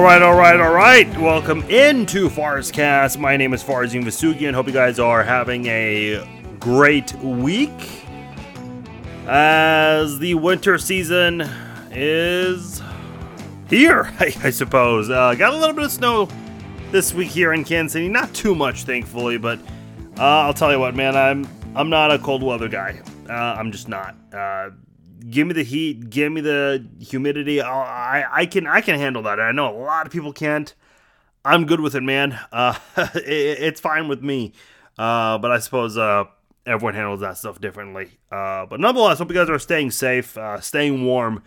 All right, all right, all right. Welcome into Farscast. My name is Farzin Vasugian. Hope you guys are having a great week. As the winter season is here, I, I suppose. Uh, got a little bit of snow this week here in Kansas City. Not too much, thankfully, but uh, I'll tell you what, man. I'm I'm not a cold weather guy. Uh, I'm just not. Give me the heat, give me the humidity. I'll, I I can I can handle that. I know a lot of people can't. I'm good with it, man. Uh, it, it's fine with me. Uh, but I suppose uh, everyone handles that stuff differently. Uh, but nonetheless, hope you guys are staying safe, uh, staying warm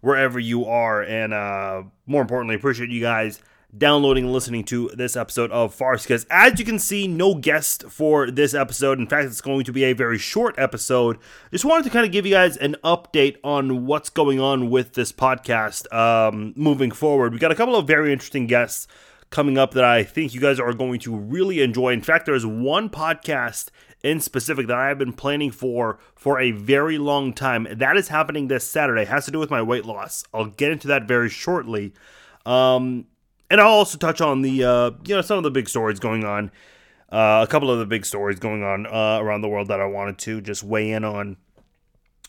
wherever you are, and uh, more importantly, appreciate you guys downloading and listening to this episode of Farce. Because as you can see, no guest for this episode. In fact, it's going to be a very short episode. Just wanted to kind of give you guys an update on what's going on with this podcast um, moving forward. We got a couple of very interesting guests coming up that I think you guys are going to really enjoy. In fact, there's one podcast in specific that I have been planning for for a very long time. That is happening this Saturday. It has to do with my weight loss. I'll get into that very shortly. Um, and I'll also touch on the uh, you know some of the big stories going on, uh, a couple of the big stories going on uh, around the world that I wanted to just weigh in on.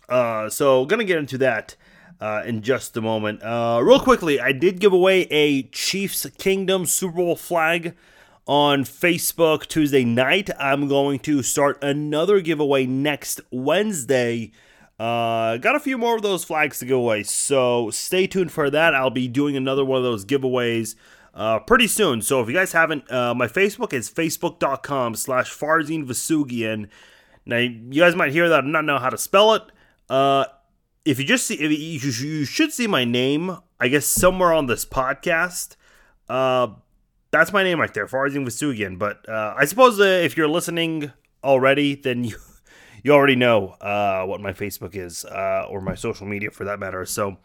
Uh, so gonna get into that uh, in just a moment. Uh, real quickly, I did give away a Chiefs Kingdom Super Bowl flag on Facebook Tuesday night. I'm going to start another giveaway next Wednesday. Uh, got a few more of those flags to give away, so stay tuned for that. I'll be doing another one of those giveaways uh, pretty soon. So if you guys haven't, uh, my Facebook is facebook.com slash Farzin Vasugian. Now, you guys might hear that and not know how to spell it. Uh, if you just see, you, should see my name, I guess, somewhere on this podcast. Uh, that's my name right there, Farzin Vasugian. But uh, I suppose uh, if you're listening already, then you you already know uh, what my Facebook is uh, or my social media for that matter. So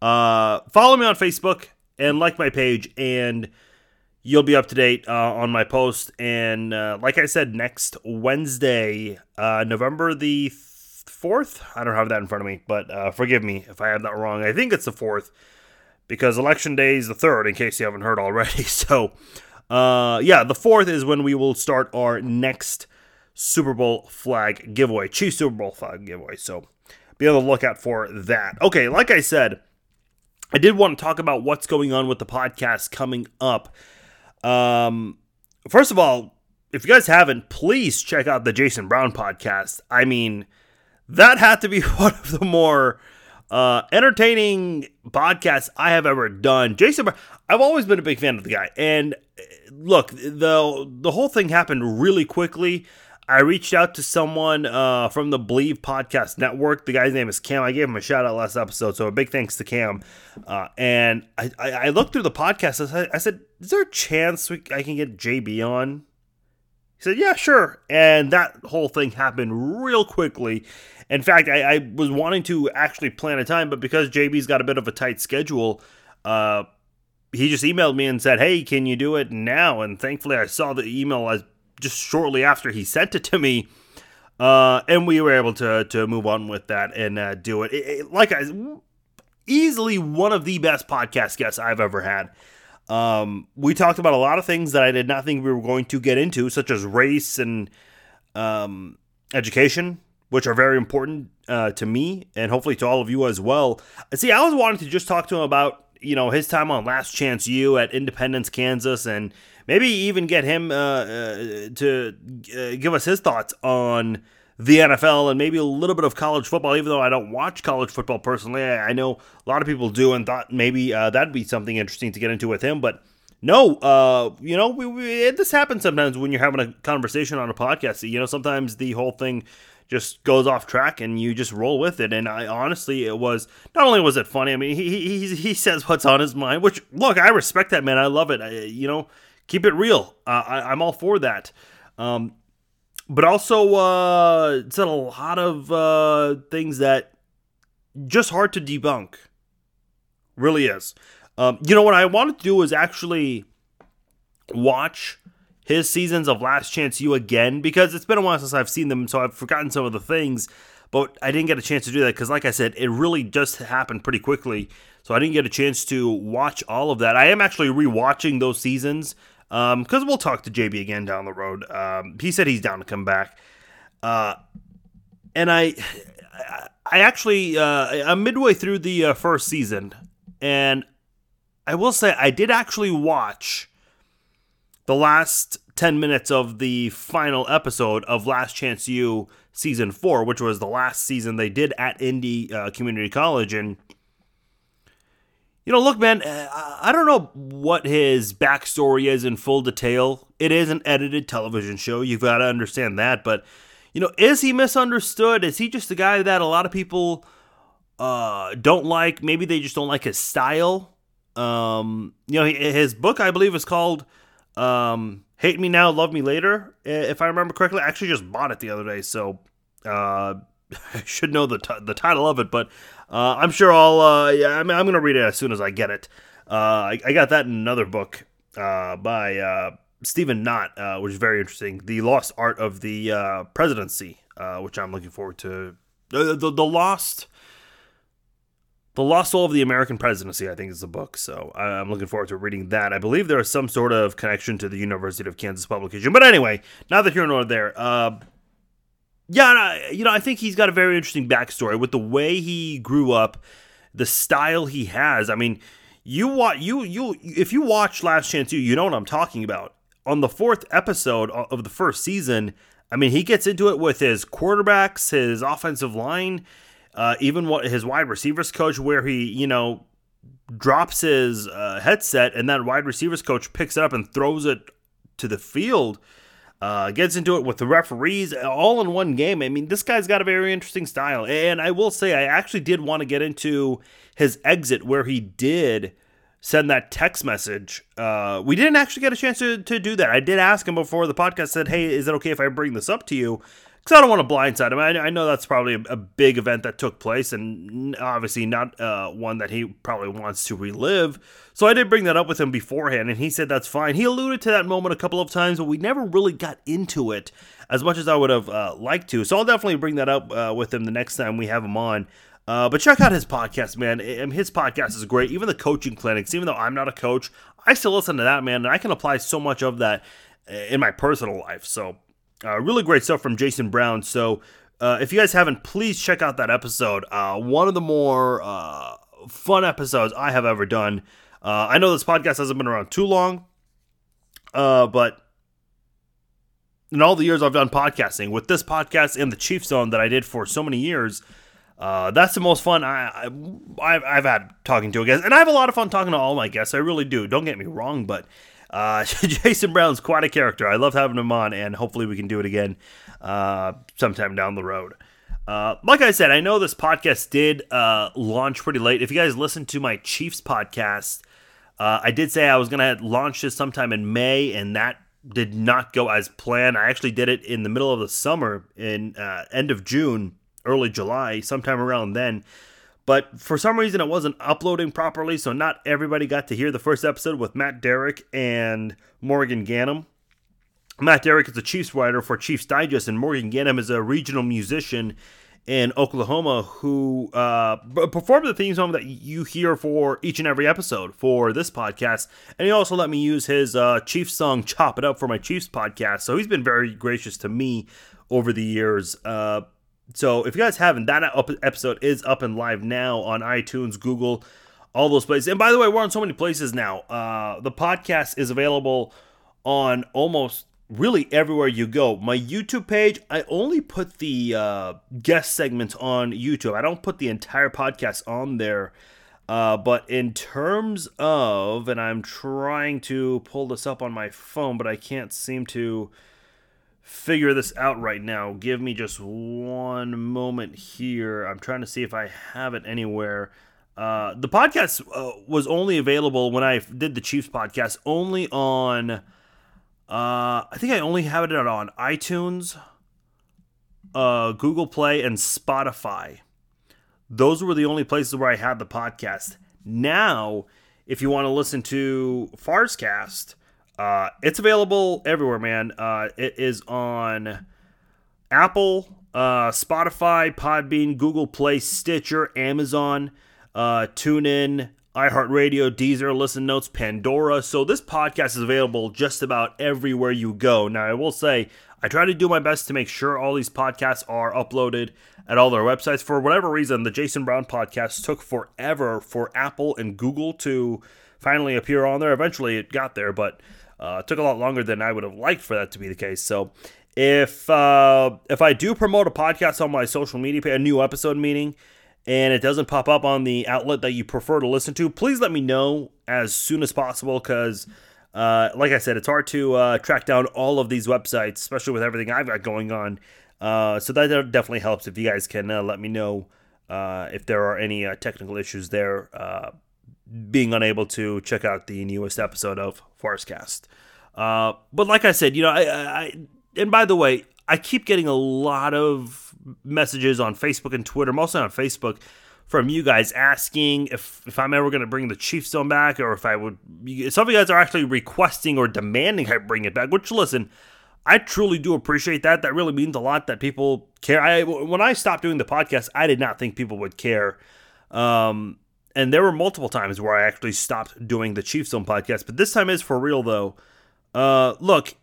uh, follow me on Facebook and like my page, and you'll be up to date uh, on my post. And uh, like I said, next Wednesday, uh, November the fourth. I don't have that in front of me, but forgive me if I have that wrong. I think it's the fourth because election day is the third. In case you haven't heard already, so. yeah, the fourth is when we will start our next Super Bowl flag giveaway, Chief Super Bowl flag giveaway. So be on the lookout for that. Okay, like I said, I did want to talk about what's going on with the podcast coming up. Um, first of all, if you guys haven't, please check out the Jason Brown podcast. I mean, that had to be one of the more uh, entertaining podcasts I have ever done. Jason, I've always been a big fan of the guy, and uh, look, the the whole thing happened really quickly. I reached out to someone uh, from the Believe Podcast Network. The guy's name is Cam. I gave him a shout out last episode, so a big thanks to Cam. Uh, and I, I, I, looked through the podcast. I said, "Is there a chance we, I can get JB on?" He said, "Yeah, sure." And that whole thing happened real quickly. In fact, I, I was wanting to actually plan a time, but because JB's got a bit of a tight schedule, uh, he just emailed me and said, "Hey, can you do it now?" And thankfully, I saw the email as just shortly after he sent it to me. Uh, and we were able to to move on with that and uh, do it. It, it. Like I easily one of the best podcast guests I've ever had. Um, we talked about a lot of things that I did not think we were going to get into, such as race and um, education, which are very important uh, to me and hopefully to all of you as well. See, I was wanting to just talk to him about you know his time on Last Chance U at Independence, Kansas, and maybe even get him uh, uh, to uh, give us his thoughts on the NFL and maybe a little bit of college football. Even though I don't watch college football personally, I, I know a lot of people do, and thought maybe uh, that'd be something interesting to get into with him. But no, uh, you know, we, we, this happens sometimes when you're having a conversation on a podcast. You know, sometimes the whole thing just goes off track and you just roll with it. And I honestly, it was not only was it funny. I mean, he he he says what's on his mind, which look, I respect that man. I love it. I, you know, keep it real. Uh, I, am all for that. Um, but also, uh, said a lot of uh, things that just hard to debunk. Really is. Um, you know what I wanted to do was actually watch his seasons of Last Chance U again because it's been a while since I've seen them, so I've forgotten some of the things. But I didn't get a chance to do that because, like I said, it really just happened pretty quickly. So I didn't get a chance to watch all of that. I am actually rewatching those seasons because um, we'll talk to JB again down the road. Um, he said he's down to come back, uh, and I, I actually uh, I'm midway through the uh, first season, and I will say I did actually watch the last 10 minutes of the final episode of Last Chance U season 4, which was the last season they did at Indy uh, Community College. And you know, look, man, uh, I don't know what his backstory is in full detail. It is an edited television show. You've got to understand that. But, you know, is he misunderstood? Is he just a guy that a lot of people uh, don't like? Maybe they just don't like his style. Um, you know, his book, I believe, is called um, Hate Me Now, Love Me Later, if I remember correctly. I actually just bought it the other day, so uh, I should know the, t- the title of it, but uh, I'm sure I'll, uh, yeah, I I'm going to read it as soon as I get it. Uh, I, I, got that in another book uh, by uh, Stephen Knott, uh, which is very interesting. The Lost Art of the Presidency, which I'm looking forward to. The, the, the Lost the Lost Soul of the American Presidency, I think, is the book. So I'm looking forward to reading that. I believe there is some sort of connection to the University of Kansas publication. But anyway, now that you're nor there, yeah, you know, I think he's got a very interesting backstory with the way he grew up, the style he has. I mean, you watch you you if you watch Last Chance U, you know what I'm talking about. On the fourth episode of the first season, I mean, he gets into it with his quarterbacks, his offensive line uh, even what his wide receivers coach, where he, you know, drops his uh, headset and that wide receivers coach picks it up and throws it to the field. Uh, gets into it with the referees all in one game. I mean, this guy's got a very interesting style. And I will say, I actually did want to get into his exit where he did send that text message. Uh, we didn't actually get a chance to, to do that. I did ask him before the podcast, said, Hey, is it okay if I bring this up to you? Because I don't want to blindside him. I, I know that's probably a, a, big event that took place, and obviously not uh, one that he probably wants to relive. So I did bring that up with him beforehand, and he said that's fine. He alluded to that moment a couple of times, but we never really got into it as much as I would have uh, liked to. So I'll definitely bring that up uh, with him the next time we have him on. Uh, but check out his podcast, man. His podcast is great. Even the coaching clinics, even though I'm not a coach, I still listen to that, man, and I can apply so much of that uh, in my personal life. So uh, really great stuff from Jason Brown. So uh, if you guys haven't, please check out that episode. Uh, one of the more uh, fun episodes I have ever done. Uh, I know this podcast hasn't been around too long, uh, but in all the years I've done podcasting, with this podcast and the Chief Zone that I did for so many years, that's the most fun I, I, have had talking to a guest. And I have a lot of fun talking to all my guests. I really do. Don't get me wrong, but uh, Jason Brown's quite a character. I love having him on, and hopefully we can do it again uh, sometime down the road. Uh, like I said, I know this podcast did uh, launch pretty late. If you guys listened to my Chiefs podcast, uh, I did say I was going to launch this sometime in May, and that did not go as planned. I actually did it in the middle of the summer, in uh, end of June, early July, sometime around then. But for some reason, it wasn't uploading properly, so not everybody got to hear the first episode with Matt Derrick and Morgan Ganem. Matt Derrick is a Chiefs writer for Chiefs Digest, and Morgan Ganem is a regional musician in Oklahoma who uh, performed the theme song that you hear for each and every episode for this podcast. And he also let me use his uh, Chiefs song "Chop It Up" for my Chiefs podcast. So he's been very gracious to me over the years. Uh, so if you guys haven't, that episode is up and live now on iTunes, Google, all those places. And by the way, we're on so many places now. Uh, the podcast is available on almost really everywhere you go. My YouTube page, I only put the uh, guest segments on YouTube. I don't put the entire podcast on there. Uh, but in terms of, and I'm trying to pull this up on my phone, but I can't seem to figure this out right now. Give me just one moment here. I'm trying to see if I have it anywhere. Uh, the podcast uh, was only available when I did the Chiefs podcast, only on. Uh, I think I only have it on iTunes, uh, Google Play, and Spotify. Those were the only places where I had the podcast. Now, if you want to listen to Farscast, uh, it's available everywhere, man. Uh, it is on Apple, uh, Spotify, Podbean, Google Play, Stitcher, Amazon, uh, TuneIn, iHeartRadio, Deezer, Listen Notes, Pandora. So this podcast is available just about everywhere you go. Now, I will say, I try to do my best to make sure all these podcasts are uploaded at all their websites. For whatever reason, the Jason Brown podcast took forever for Apple and Google to finally appear on there. Eventually, it got there, but uh, it took a lot longer than I would have liked for that to be the case. So, if uh, if I do promote a podcast on my social media, a new episode meeting, and it doesn't pop up on the outlet that you prefer to listen to, please let me know as soon as possible because. Uh, like I said, it's hard to uh, track down all of these websites, especially with everything I've got going on. Uh, so that definitely helps if you guys can uh, let me know uh, if there are any uh, technical issues there, being unable to check out the newest episode of Farscast. but like I said, you know, I, I and by the way, I keep getting a lot of messages on Facebook and Twitter, mostly on Facebook, from you guys asking if, if I'm ever going to bring the Chief Zone back or if I would. Some of you guys are actually requesting or demanding I bring it back, which, listen, I truly do appreciate that. That really means a lot that people care. I When I stopped doing the podcast, I did not think people would care. Um, and there were multiple times where I actually stopped doing the Chiefs Zone podcast, but this time is for real, though. Uh, look,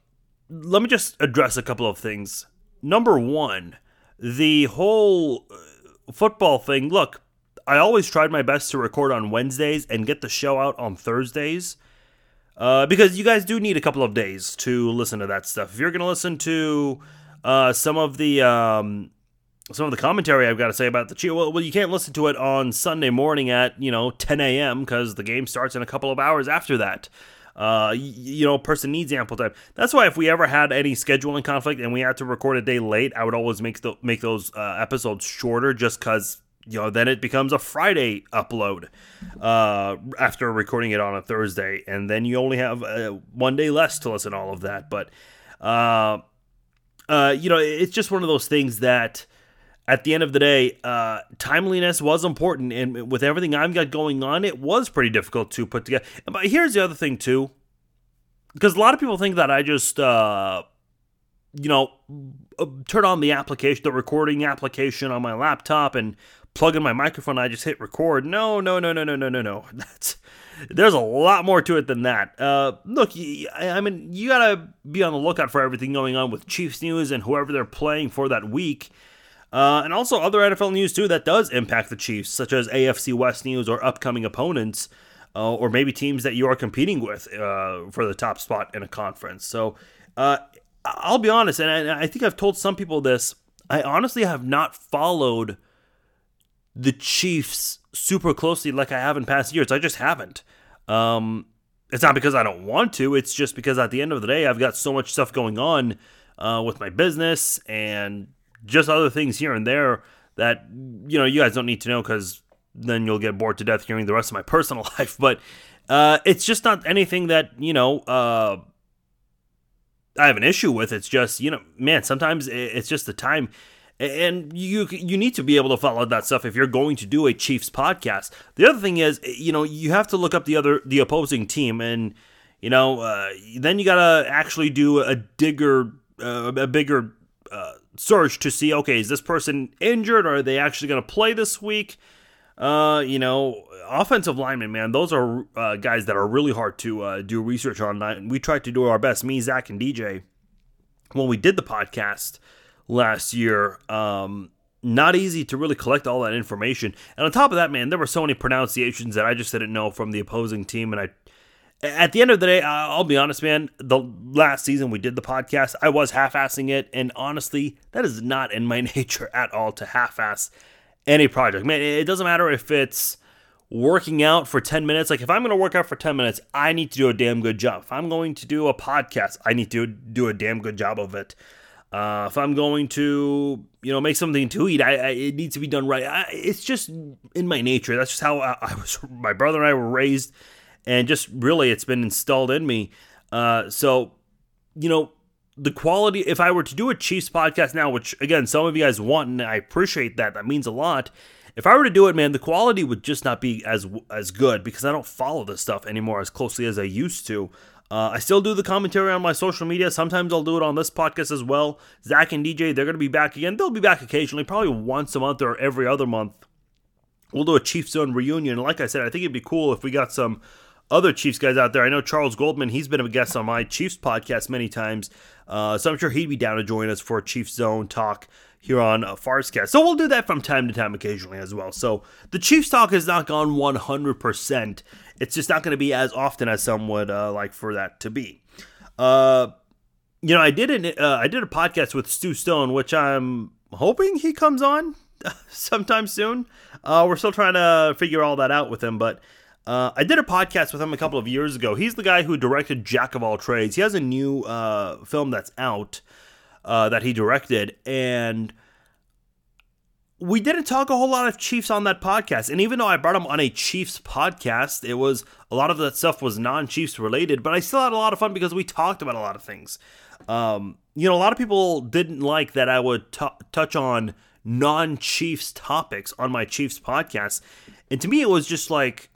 let me just address a couple of things. Number one, the whole uh, football thing. Look, I always tried my best to record on Wednesdays and get the show out on Thursdays. Uh, because you guys do need a couple of days to listen to that stuff. If you're going to listen to uh, some of the um, some of the commentary I've got to say about the Chiefs, well, well, you can't listen to it on Sunday morning at you know 10 a.m. because the game starts in a couple of hours after that. Uh, you know, person needs ample time. That's why if we ever had any scheduling conflict and we had to record a day late, I would always make the, make those uh, episodes shorter, just because you know then it becomes a Friday upload uh, after recording it on a Thursday, and then you only have uh, one day less to listen to all of that. But uh, uh, you know, it's just one of those things that at the end of the day, uh, timeliness was important, and with everything I've got going on, it was pretty difficult to put together. But here's the other thing too, because a lot of people think that I just, uh, you know, uh, turn on the application, the recording application on my laptop, and plug in my microphone. I just hit record. No, no, no, no, no, no, no, no. That's there's a lot more to it than that. Uh, look, I mean, you gotta be on the lookout for everything going on with Chiefs news and whoever they're playing for that week. Uh, and also other NFL news too that does impact the Chiefs, such as AFC West news or upcoming opponents, uh, or maybe teams that you are competing with uh, for the top spot in a conference. So uh, I'll be honest, and I, I, think I've told some people this. I honestly have not followed the Chiefs super closely like I have in past years. I just haven't. Um, it's not because I don't want to. It's just because at the end of the day, I've got so much stuff going on uh, with my business and just other things here and there that you know you guys don't need to know because then you'll get bored to death hearing the rest of my personal life. But uh, it's just not anything that you know uh, I have an issue with. It's just you know, man, sometimes it's just the time. And you you need to be able to follow that stuff if you're going to do a Chiefs podcast. The other thing is, you know, you have to look up the other the opposing team, and you know, uh, then you gotta actually do a digger, uh, a bigger uh, search to see okay, is this person injured? Or are they actually going to play this week? Uh, you know, offensive linemen, man, those are uh, guys that are really hard to uh, do research on. And We tried to do our best, me, Zach, and DJ, when we did the podcast last year. Um, not easy to really collect all that information. And on top of that, man, there were so many pronunciations that I just didn't know from the opposing team, and I at the end of the day, I'll be honest, man. The last season we did the podcast, I was half-assing it, and honestly, that is not in my nature at all to half-ass any project. Man, it doesn't matter if it's working out for 10 minutes. Like if I'm going to work out for 10 minutes, I need to do a damn good job. If I'm going to do a podcast, I need to do a damn good job of it. Uh, if I'm going to, you know, make something to eat, I, I it needs to be done right. I, it's just in my nature. That's just how I, I was. My brother and I were raised and just really it's been installed in me. Uh, so, you know, the quality, if I were to do a Chiefs podcast now, which again, some of you guys want, and I appreciate that, that means a lot. If I were to do it, man, the quality would just not be as as good because I don't follow this stuff anymore as closely as I used to. Uh, I still do the commentary on my social media. Sometimes I'll do it on this podcast as well. Zach and DJ, they're going to be back again. They'll be back occasionally, probably once a month or every other month we'll do a Chiefs Zone reunion. Like I said, I think it'd be cool if we got some other Chiefs guys out there. I know Charles Goldman, he's been a guest on my Chiefs podcast many times. Uh, so I'm sure he'd be down to join us for a Chiefs Zone talk here on uh, Farscast. So we'll do that from time to time occasionally as well. So the Chiefs talk has not gone 100%. It's just not going to be as often as some would uh, like for that to be. Uh, you know, I did an, uh, I did a podcast with Stu Stone, which I'm hoping he comes on sometime soon. Uh, we're still trying to figure all that out with him, but uh, I did a podcast with him a couple of years ago. He's the guy who directed Jack of All Trades. He has a new uh, film that's out uh, that he directed, and we didn't talk a whole lot of Chiefs on that podcast. And even though I brought him on a Chiefs podcast, it was a lot of that stuff was non-Chiefs related, but I still had a lot of fun because we talked about a lot of things. Um, you know, a lot of people didn't like that I would t- touch on non-Chiefs topics on my Chiefs podcast, and to me, it was just like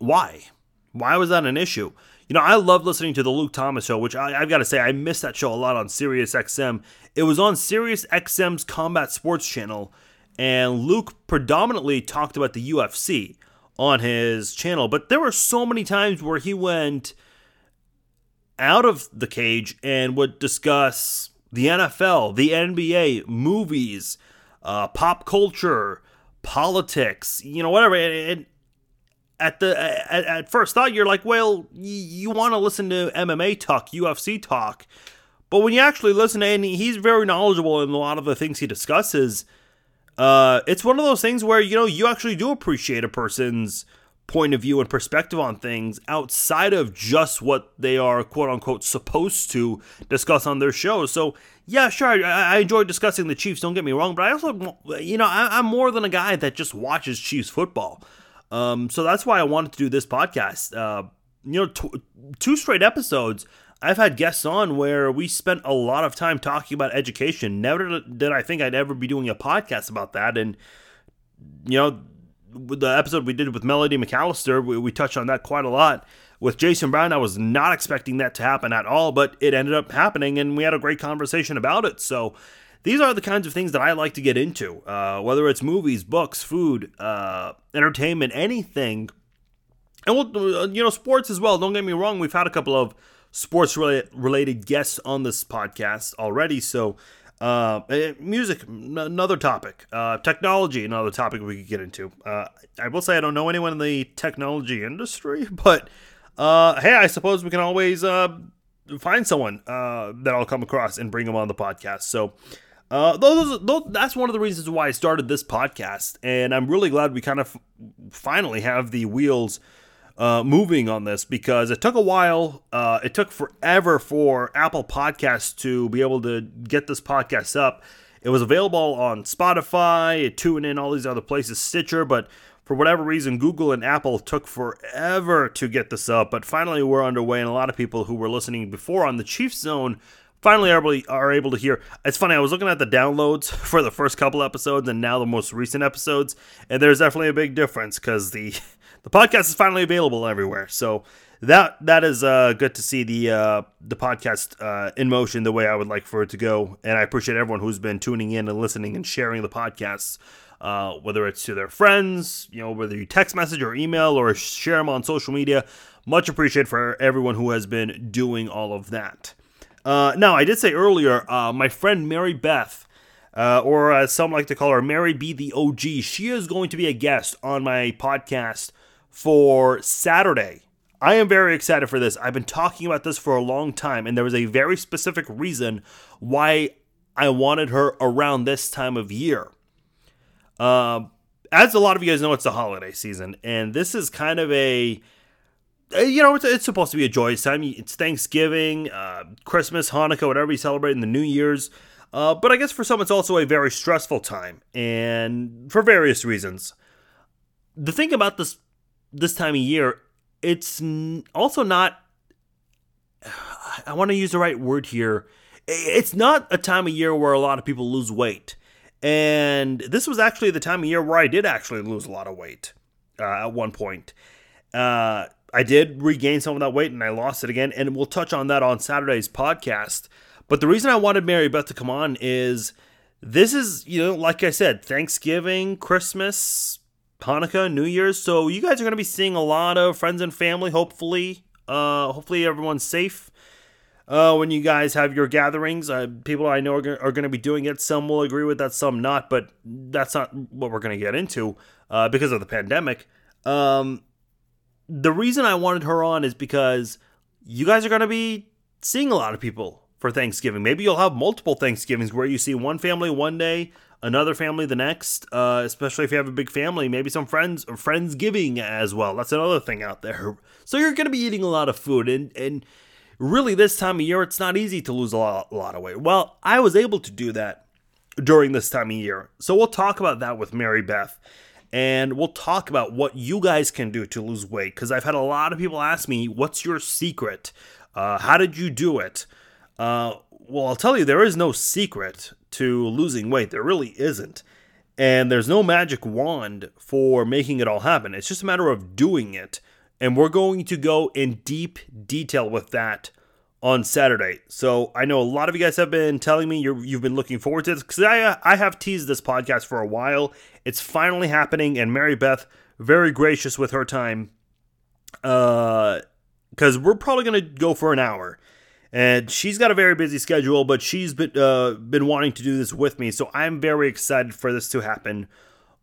why? Why was that an issue? You know, I love listening to the Luke Thomas show, which I, have got to say, I miss that show a lot on Sirius XM. It was on Sirius XM's Combat Sports channel, and Luke predominantly talked about the UFC on his channel, but there were so many times where he went out of the cage and would discuss the NFL, the NBA, movies, uh, pop culture, politics, you know, whatever. And, at the at, at first thought you're like well you want to listen to mma talk ufc talk. But when you actually listen to him he's very knowledgeable in a lot of the things he discusses uh, it's one of those things where you know you actually do appreciate a person's point of view and perspective on things outside of just what they are quote unquote supposed to discuss on their show. So yeah sure i, I enjoy discussing the chiefs don't get me wrong but i also you know I, i'm more than a guy that just watches chiefs football um, so that's why I wanted to do this podcast. Uh, you know, t- two straight episodes. I've had guests on where we spent a lot of time talking about education. Never did I think I'd ever be doing a podcast about that. And, you know, the episode we did with Melody McAllister, we, we touched on that quite a lot. With Jason Brown, I was not expecting that to happen at all, but it ended up happening, and we had a great conversation about it. So, these are the kinds of things that I like to get into, uh, whether it's movies, books, food, uh, entertainment, anything. And we'll, uh, you know, sports as well. Don't get me wrong. We've had a couple of sports related guests on this podcast already. So, uh, eh, music, another topic. Uh, technology, another topic we could get into. Uh, I will say I don't know anyone in the technology industry, but uh, hey, I suppose we can always uh, find someone that I'll come across and bring them on the podcast. So, uh, those, those, that's one of the reasons why I started this podcast, and I'm really glad we kind of finally have the wheels uh, moving on this because it took a while. Uh, it took forever for Apple Podcasts to be able to get this podcast up. It was available on Spotify, TuneIn, all these other places, Stitcher, but for whatever reason, Google and Apple took forever to get this up. But finally, we're underway, and a lot of people who were listening before on the Chiefs Zone finally are able, are able to hear. It's funny, I was looking at the downloads for the first couple episodes and now the most recent episodes, and there's definitely a big difference because the the podcast is finally available everywhere. So that that is uh, good to see the uh, the podcast uh, in motion the way I would like for it to go, and I appreciate everyone who's been tuning in and listening and sharing the podcasts. Uh, whether it's to their friends, you know, whether you text message or email or share them on social media, much appreciated for everyone who has been doing all of that. Uh, now, I did say earlier, uh, my friend Mary Beth, uh, or as some like to call her, Mary B. the OG, she is going to be a guest on my podcast for Saturday. I am very excited for this. I've been talking about this for a long time, and there was a very specific reason why I wanted her around this time of year. Uh, as a lot of you guys know, it's the holiday season, and this is kind of a uh, you know, it's, it's supposed to be a joyous time. It's Thanksgiving, uh, Christmas, Hanukkah, whatever you celebrate in the New Year's. Uh, but I guess for some, it's also a very stressful time, and for various reasons. The thing about this this time of year, it's also not. I want to use the right word here. It's not a time of year where a lot of people lose weight, and this was actually the time of year where I did actually lose a lot of weight uh, at one point. Uh, I did regain some of that weight and I lost it again. And we'll touch on that on Saturday's podcast. But the reason I wanted Mary Beth to come on is this is, you know, like I said, Thanksgiving, Christmas, Hanukkah, New Year's. So you guys are going to be seeing a lot of friends and family, hopefully. Uh, hopefully everyone's safe uh, when you guys have your gatherings. Uh, people I know are, are going to be doing it. Some will agree with that, some not, but that's not what we're going to get into uh, because of the pandemic. Um, the reason I wanted her on is because you guys are going to be seeing a lot of people for Thanksgiving. Maybe you'll have multiple Thanksgivings where you see one family one day, another family the next. Uh, especially if you have a big family, maybe some friends or friendsgiving as well. That's another thing out there. So you're going to be eating a lot of food, and and really this time of year, it's not easy to lose a lot, a lot of weight. Well, I was able to do that during this time of year. So we'll talk about that with Mary Beth. And we'll talk about what you guys can do to lose weight. Because I've had a lot of people ask me, what's your secret? Uh, how did you do it? Uh, well, I'll tell you, there is no secret to losing weight. There really isn't. And there's no magic wand for making it all happen. It's just a matter of doing it and we're going to go in deep detail with that on Saturday. So I know a lot of you guys have been telling me you have been looking forward to this because I, I have teased this podcast for a while. It's finally happening, and Mary Beth, very gracious with her time, because uh, we're probably going to go for an hour. And she's got a very busy schedule, but she's been uh, been wanting to do this with me, so I'm very excited for this to happen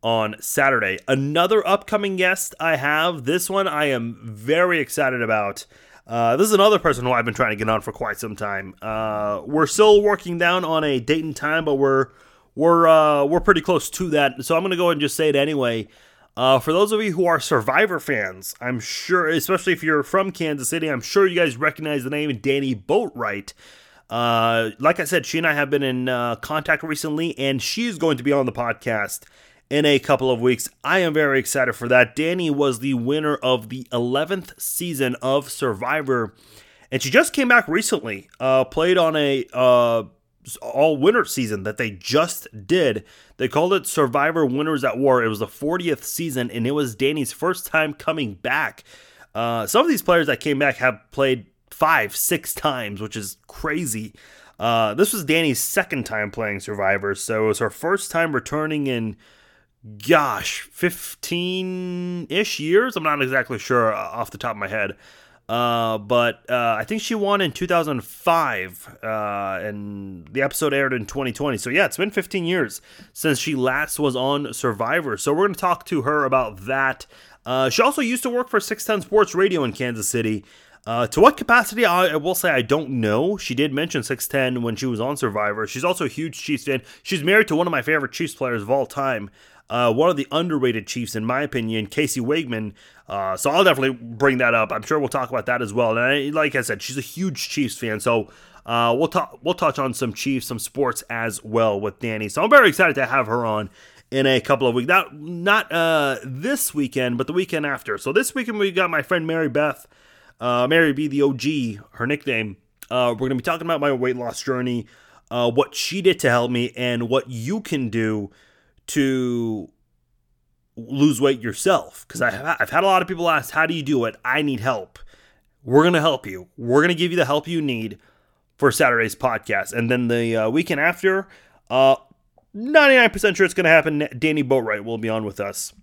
on Saturday. Another upcoming guest I have. This one I am very excited about. Uh, this is another person who I've been trying to get on for quite some time. Uh, we're still working down on a date and time, but we're we're uh, we're pretty close to that. So I'm going to go and just say it anyway. Uh, for those of you who are Survivor fans, I'm sure, especially if you're from Kansas City, I'm sure you guys recognize the name Danni Boatwright. Uh, like I said, she and I have been in uh, contact recently, and she's going to be on the podcast in a couple of weeks. I am very excited for that. Danni was the winner of the 11th season of Survivor, and she just came back recently. Uh, played on a uh, all winter season that they just did. They called it Survivor Winners at War. It was the 40th season, and it was Danni's first time coming back. Uh, some of these players that came back have played five, six times, which is crazy. Uh, this was Danni's second time playing Survivor, so it was her first time returning in gosh, 15 ish years. I'm not exactly sure uh, off the top of my head. Uh, but uh, I think she won in 2005, uh, and the episode aired in 2020. So, yeah, it's been 15 years since she last was on Survivor. So, we're going to talk to her about that. Uh, she also used to work for 610 Sports Radio in Kansas City. Uh, to what capacity, I, I, will say I don't know. She did mention 610 when she was on Survivor. She's also a huge Chiefs fan. She's married to one of my favorite Chiefs players of all time, uh, one of the underrated Chiefs, in my opinion, Casey Wiegmann. Uh, so I'll definitely bring that up. I'm sure we'll talk about that as well. And I, like I said, she's a huge Chiefs fan, so uh, we'll talk. We'll touch on some Chiefs, some sports as well with Danni. So I'm very excited to have her on in a couple of weeks. Not not uh, this weekend, but the weekend after. So this weekend we got my friend Mary Beth, uh, Mary B, the OG, her nickname. Uh, we're gonna be talking about my weight loss journey, uh, what she did to help me, and what you can do to lose weight yourself because I've had a lot of people ask, How do you do it? I need help. We're going to help you. We're going to give you the help you need for Saturday's podcast. And then the uh, weekend after, uh, 99% sure it's going to happen. Danni Boatwright will be on with us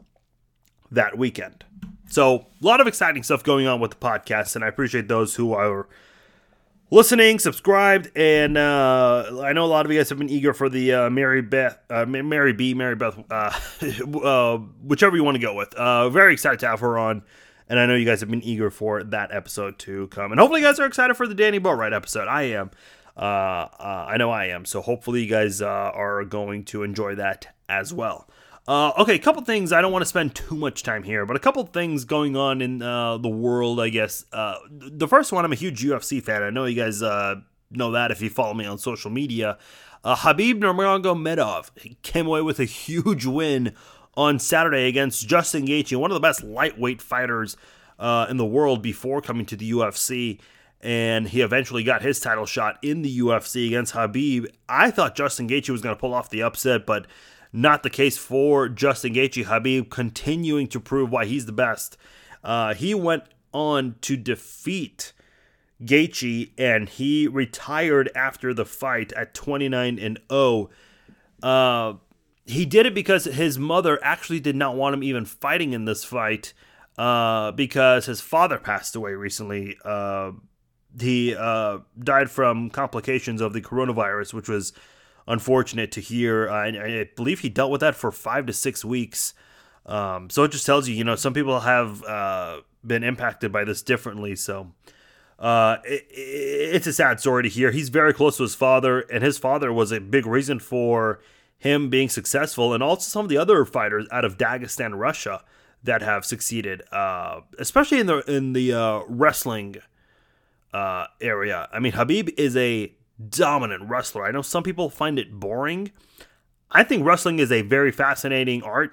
that weekend. So, a lot of exciting stuff going on with the podcast, and I appreciate those who are listening, subscribed, and uh, I know a lot of you guys have been eager for the uh, Mary Beth, uh, Mary B, Mary Beth, uh, uh, whichever you want to go with. Uh, very excited to have her on, and I know you guys have been eager for that episode to come, and hopefully you guys are excited for the Danni Boatwright episode. I am. I know I am. So hopefully you guys are going to enjoy that as well. Uh, okay, a couple things. I don't want to spend too much time here, but a couple things going on in uh, the world, I guess. Uh, the first one, I'm a huge UFC fan. I know you guys uh, know that if you follow me on social media. Uh, Khabib Nurmagomedov came away with a huge win on Saturday against Justin Gaethje, one of the best lightweight fighters uh, in the world before coming to the UFC. And he eventually got his title shot in the UFC against Habib. I thought Justin Gaethje was going to pull off the upset, but not the case for Justin Gaethje. Khabib continuing to prove why he's the best. Uh, he went on to defeat Gaethje, and he retired after the fight at 29 and 0. Uh, he did it because his mother actually did not want him even fighting in this fight uh, because his father passed away recently. Uh, he uh, died from complications of the coronavirus, which was unfortunate to hear. I, I believe he dealt with that for five to six weeks. Um, so it just tells you, you know, some people have uh, been impacted by this differently. So uh, it, it's a sad story to hear. He's very close to his father, and his father was a big reason for him being successful, and also some of the other fighters out of Dagestan, Russia, that have succeeded, uh, especially in the in the uh, wrestling uh, area. I mean, Habib is a dominant wrestler. I know some people find it boring. I think wrestling is a very fascinating art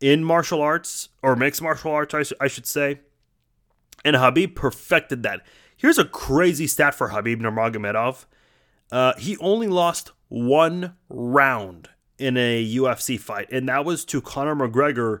in martial arts or mixed martial arts, I, I should say. And Habib perfected that. Here's a crazy stat for Habib Nurmagomedov. Uh, he only lost one round in a UFC fight, and that was to Conor McGregor.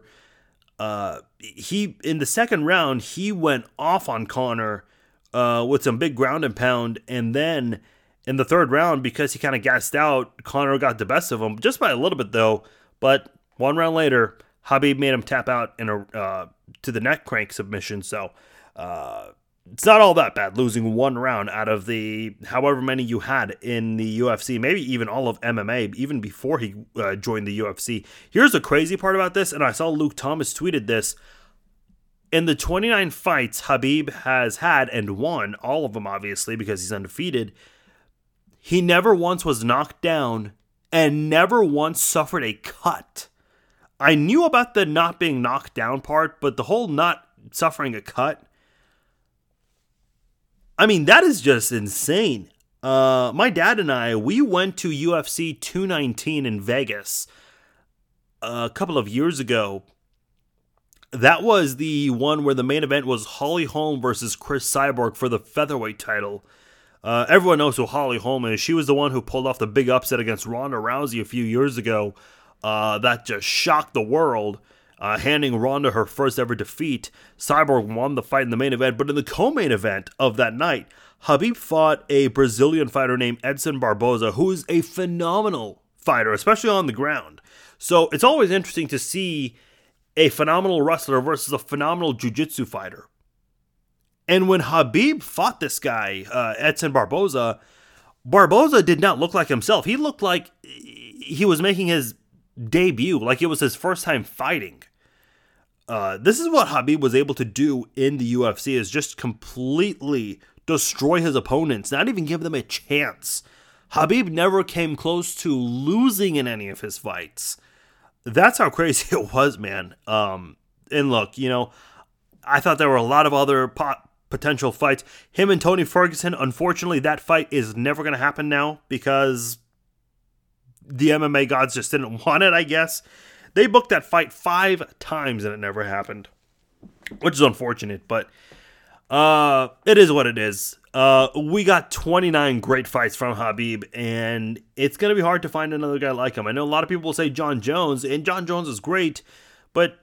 Uh, he in the second round he went off on Conor uh, with some big ground and pound, and then in the third round because he kind of gassed out, Conor got the best of him just by a little bit though. But one round later, Habib made him tap out in a uh, to the neck crank submission. So uh, it's not all that bad losing one round out of the however many you had in the UFC, maybe even all of MMA, even before he uh, joined the UFC. Here's the crazy part about this, and I saw Luke Thomas tweeted this. In the 29 fights Habib has had and won, all of them obviously because he's undefeated, he never once was knocked down and never once suffered a cut. I knew about the not being knocked down part, but the whole not suffering a cut I mean, that is just insane. Uh, my dad and I, we went to UFC 219 in Vegas a couple of years ago. That was the one where the main event was Holly Holm versus Cris Cyborg for the featherweight title. Uh, everyone knows who Holly Holm is. She was the one who pulled off the big upset against Ronda Rousey a few years ago. Uh, that just shocked the world uh, handing Ronda her first ever defeat. Cyborg won the fight in the main event, but in the co main event of that night, Habib fought a Brazilian fighter named Edson Barboza, who is a phenomenal fighter, especially on the ground. So it's always interesting to see a phenomenal wrestler versus a phenomenal jiu jitsu fighter. And when Habib fought this guy, uh, Edson Barboza, Barboza did not look like himself. He looked like he was making his debut, like it was his first time fighting. Uh, this is what Habib was able to do in the UFC is just completely destroy his opponents, not even give them a chance. Habib never came close to losing in any of his fights. That's how crazy it was, man. Um, and look, you know, I thought there were a lot of other potential fights. Him and Tony Ferguson, unfortunately, that fight is never going to happen now because the MMA gods just didn't want it, I guess. They booked that fight five times and it never happened, which is unfortunate, but uh, it is what it is. Uh, we got 29 great fights from Habib, and it's going to be hard to find another guy like him. I know a lot of people will say Jon Jones, and Jon Jones is great, but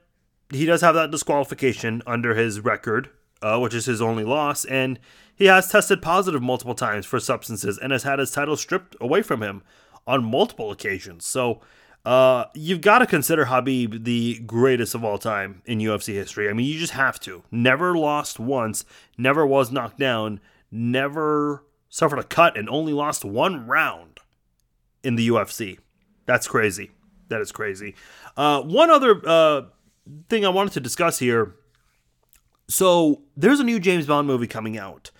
he does have that disqualification under his record, uh, which is his only loss, and he has tested positive multiple times for substances and has had his title stripped away from him on multiple occasions. So, uh, you've got to consider Habib the greatest of all time in UFC history. I mean, you just have to. Never lost once, never was knocked down, never suffered a cut, and only lost one round in the UFC. That's crazy. That is crazy. Uh, one other uh, thing I wanted to discuss here. So, there's a new James Bond movie coming out.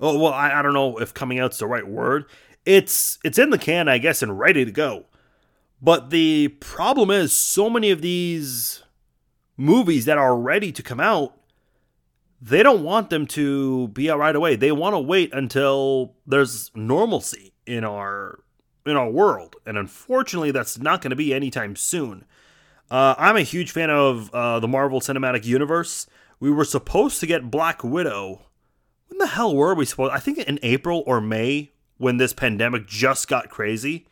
Oh, well, I, I don't know if coming out's the right word. It's it's in the can, I guess, and ready to go. But the problem is, so many of these movies that are ready to come out, they don't want them to be out right away. They want to wait until there's normalcy in our in our world, and unfortunately, that's not going to be anytime soon. Uh, I'm a huge fan of uh, the Marvel Cinematic Universe. We were supposed to get Black Widow. When the hell were we supposed? I think in April or May when this pandemic just got crazy.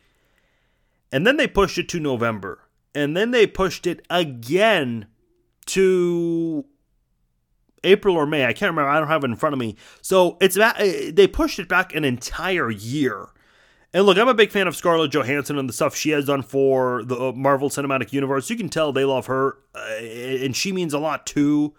And then they pushed it to November. And then they pushed it again to April or May. I can't remember. I don't have it in front of me. So it's back, eh, they pushed it back an entire year. And look, I'm a big fan of Scarlett Johansson and the stuff she has done for the uh, Marvel Cinematic Universe. You can tell they love her, uh, and she means a lot to,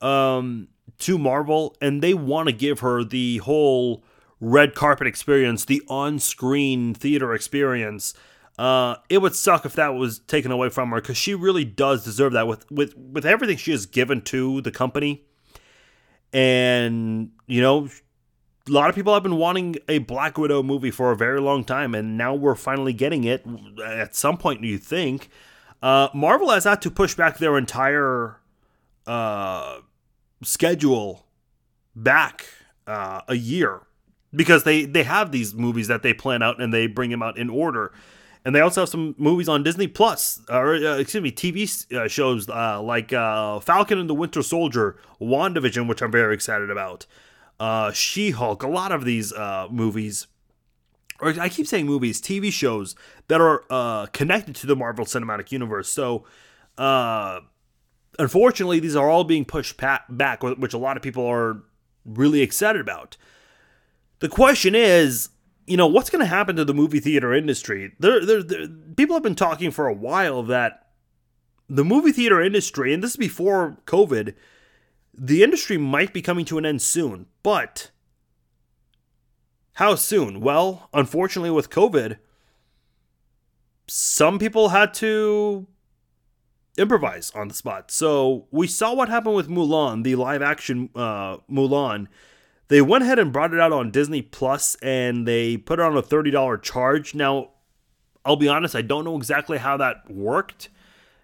um, to Marvel, and they want to give her the whole red carpet experience, the on-screen theater experience. Uh, it would suck if that was taken away from her because she really does deserve that with with with everything she has given to the company. And you know, a lot of people have been wanting a Black Widow movie for a very long time, and now we're finally getting it. At some point, you think uh, Marvel has had to push back their entire uh, schedule back uh, a year because they they have these movies that they plan out and they bring them out in order. And they also have some movies on Disney Plus, or uh, excuse me, TV uh, shows uh, like uh, Falcon and the Winter Soldier, WandaVision, which I'm very excited about, uh, She Hulk, a lot of these uh, movies, or I keep saying movies, TV shows that are uh, connected to the Marvel Cinematic Universe. So, unfortunately, these are all being pushed back, which a lot of people are really excited about. The question is, you know, what's going to happen to the movie theater industry? There, there, there, people have been talking for a while that the movie theater industry, and this is before COVID, the industry might be coming to an end soon. But how soon? Well, unfortunately, with COVID, some people had to improvise on the spot. So we saw what happened with Mulan, the live action uh, Mulan they went ahead and brought it out on Disney Plus and they put it on a $30 charge. Now, I'll be honest, I don't know exactly how that worked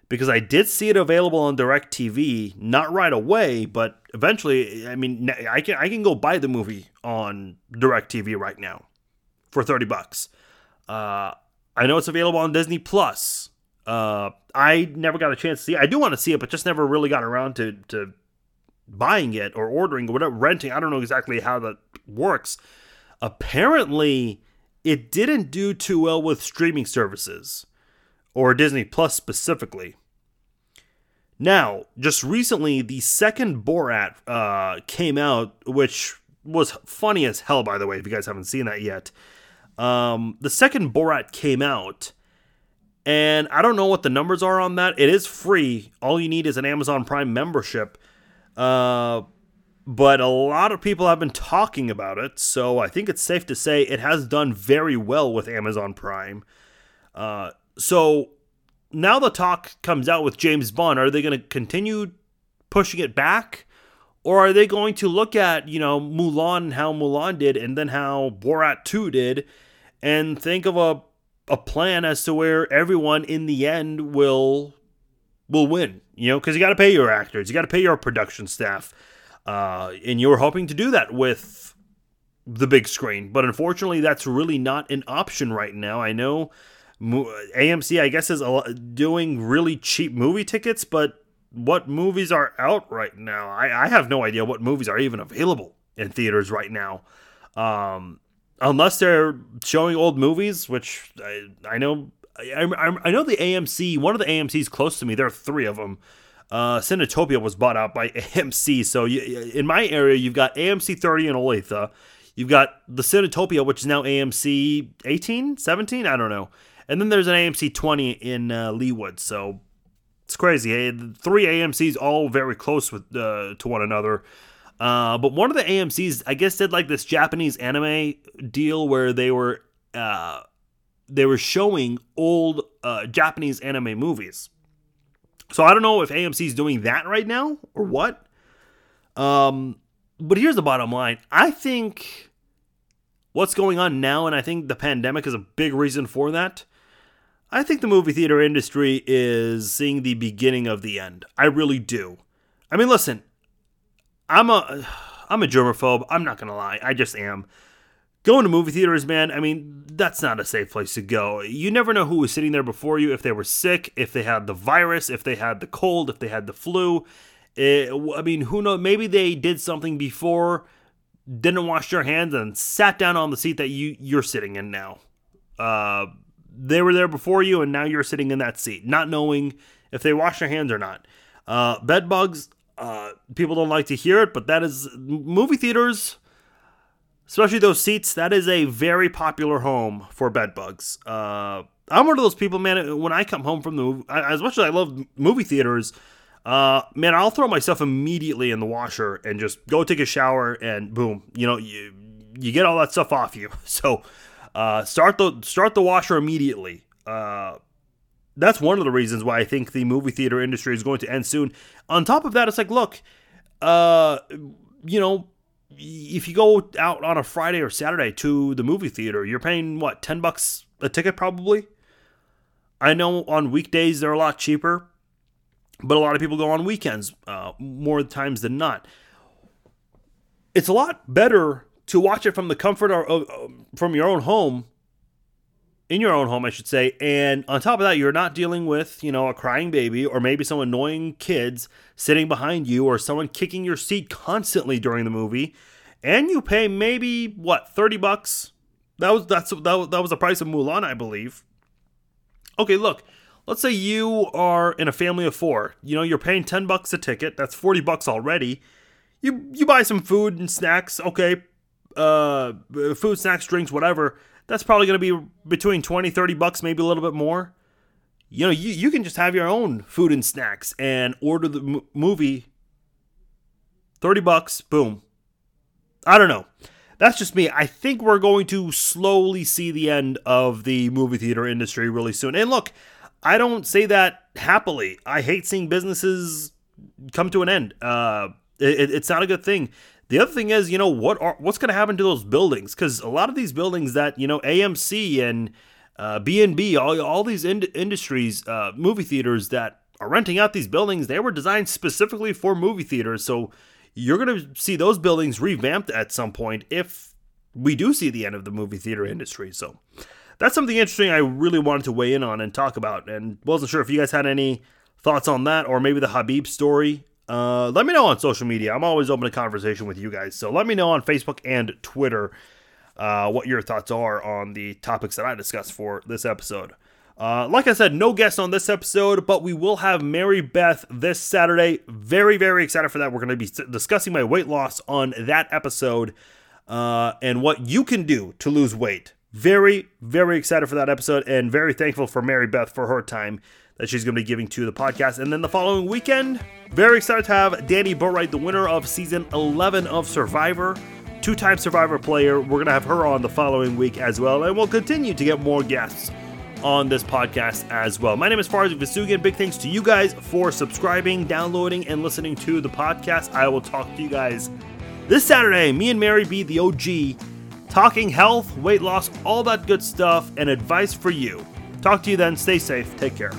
because I did see it available on DirecTV, not right away, but eventually, I mean, I can I can go buy the movie on DirecTV right now for 30 bucks. Uh, I know it's available on Disney Plus. Uh, I never got a chance to see it. I do want to see it, but just never really got around to to buying it or ordering or whatever, renting. I don't know exactly how that works. Apparently, it didn't do too well with streaming services or Disney Plus specifically. Now, just recently, the second Borat uh, came out, which was funny as hell, by the way, if you guys haven't seen that yet. Um, the second Borat came out, and I don't know what the numbers are on that. It is free. All you need is an Amazon Prime membership. Uh, but a lot of people have been talking about it, so I think it's safe to say it has done very well with Amazon Prime. Uh, so now the talk comes out with James Bond. Are they going to continue pushing it back? Or are they going to look at, you know, Mulan, and how Mulan did, and then how Borat 2 did, and think of a, a plan as to where everyone in the end will will win, you know, because you got to pay your actors, you got to pay your production staff. Uh, and you're hoping to do that with the big screen. But unfortunately, that's really not an option right now. I know AMC, I guess, is doing really cheap movie tickets, but what movies are out right now? I, I have no idea what movies are even available in theaters right now. Um, unless they're showing old movies, which I, I know I, I, I know the AMC, one of the AMC's close to me, there are three of them. Uh, Cinetopia was bought out by AMC. So you, in my area, you've got AMC 30 in Olathe. You've got the Cinetopia, which is now AMC 18, 17, I don't know. And then there's an AMC 20 in uh, Leawood. So it's crazy. Hey, three AMCs all very close with uh, to one another. Uh, but one of the AMCs, I guess, did like this Japanese anime deal where they were uh, they were showing old uh, Japanese anime movies. So I don't know if AMC is doing that right now or what. Um, but here's the bottom line: I think what's going on now, and I think the pandemic is a big reason for that. I think the movie theater industry is seeing the beginning of the end. I really do. I mean, listen, I'm a I'm a germaphobe. I'm not gonna lie. I just am going to movie theaters, man, I mean, that's not a safe place to go. You never know who was sitting there before you, if they were sick, if they had the virus, if they had the cold, if they had the flu. It, I mean, who knows? Maybe they did something before, didn't wash their hands, and sat down on the seat that you you're sitting in now. Uh, they were there before you, and now you're sitting in that seat, not knowing if they wash their hands or not. Uh, bed bugs. Uh, people don't like to hear it, but that is movie theaters especially those seats. That is a very popular home for bed bugs. Uh, I'm one of those people, man. When I come home from the as much as I love movie theaters, uh, man, I'll throw myself immediately in the washer and just go take a shower and boom, you know, you you get all that stuff off you. So uh, start the start the washer immediately. Uh, that's one of the reasons why I think the movie theater industry is going to end soon. On top of that, it's like, look, uh, you know, if you go out on a Friday or Saturday to the movie theater, you're paying what ten bucks a ticket probably. I know on weekdays they're a lot cheaper, but a lot of people go on weekends uh, more times than not. It's a lot better to watch it from the comfort of, from your own home in your own home, I should say. And on top of that, you're not dealing with, you know, a crying baby or maybe some annoying kids sitting behind you or someone kicking your seat constantly during the movie. And you pay maybe what, 30 bucks? That was that's that that was the price of Mulan, I believe. Okay, look. Let's say you are in a family of 4. You know, you're paying 10 bucks a ticket. That's 40 bucks already. You you buy some food and snacks, okay? Uh food, snacks, drinks, whatever that's probably going to be between 20, 30 bucks, maybe a little bit more. You know, you, you can just have your own food and snacks and order the m- movie 30 bucks, boom. I don't know. That's just me. I think we're going to slowly see the end of the movie theater industry really soon. And look, I don't say that happily. I hate seeing businesses come to an end. Uh, it, it's not a good thing. The other thing is, you know, what are, what's going to happen to those buildings? Because a lot of these buildings that you know AMC and uh, B&B, all, all these in- industries, uh, movie theaters that are renting out these buildings, they were designed specifically for movie theaters. So you're going to see those buildings revamped at some point if we do see the end of the movie theater industry. So that's something interesting I really wanted to weigh in on and talk about. And wasn't sure if you guys had any thoughts on that or maybe the Khabib story. Uh, let me know on social media. I'm always open to conversation with you guys. So let me know on Facebook and Twitter uh, what your thoughts are on the topics that I discussed for this episode. Uh, like I said, no guests on this episode, but we will have Mary Beth this Saturday. Very, very excited for that. We're going to be discussing my weight loss on that episode uh, and what you can do to lose weight. Very, very excited for that episode and very thankful for Mary Beth for her time that she's going to be giving to the podcast. And then the following weekend, very excited to have Danni Boatwright, the winner of season 11 of Survivor, two time Survivor player. We're going to have her on the following week as well. And we'll continue to get more guests on this podcast as well. My name is Farzin Vasugian. Big thanks to you guys for subscribing, downloading, and listening to the podcast. I will talk to you guys this Saturday. Me and Mary B, the OG, talking health, weight loss, all that good stuff, and advice for you. Talk to you then. Stay safe. Take care.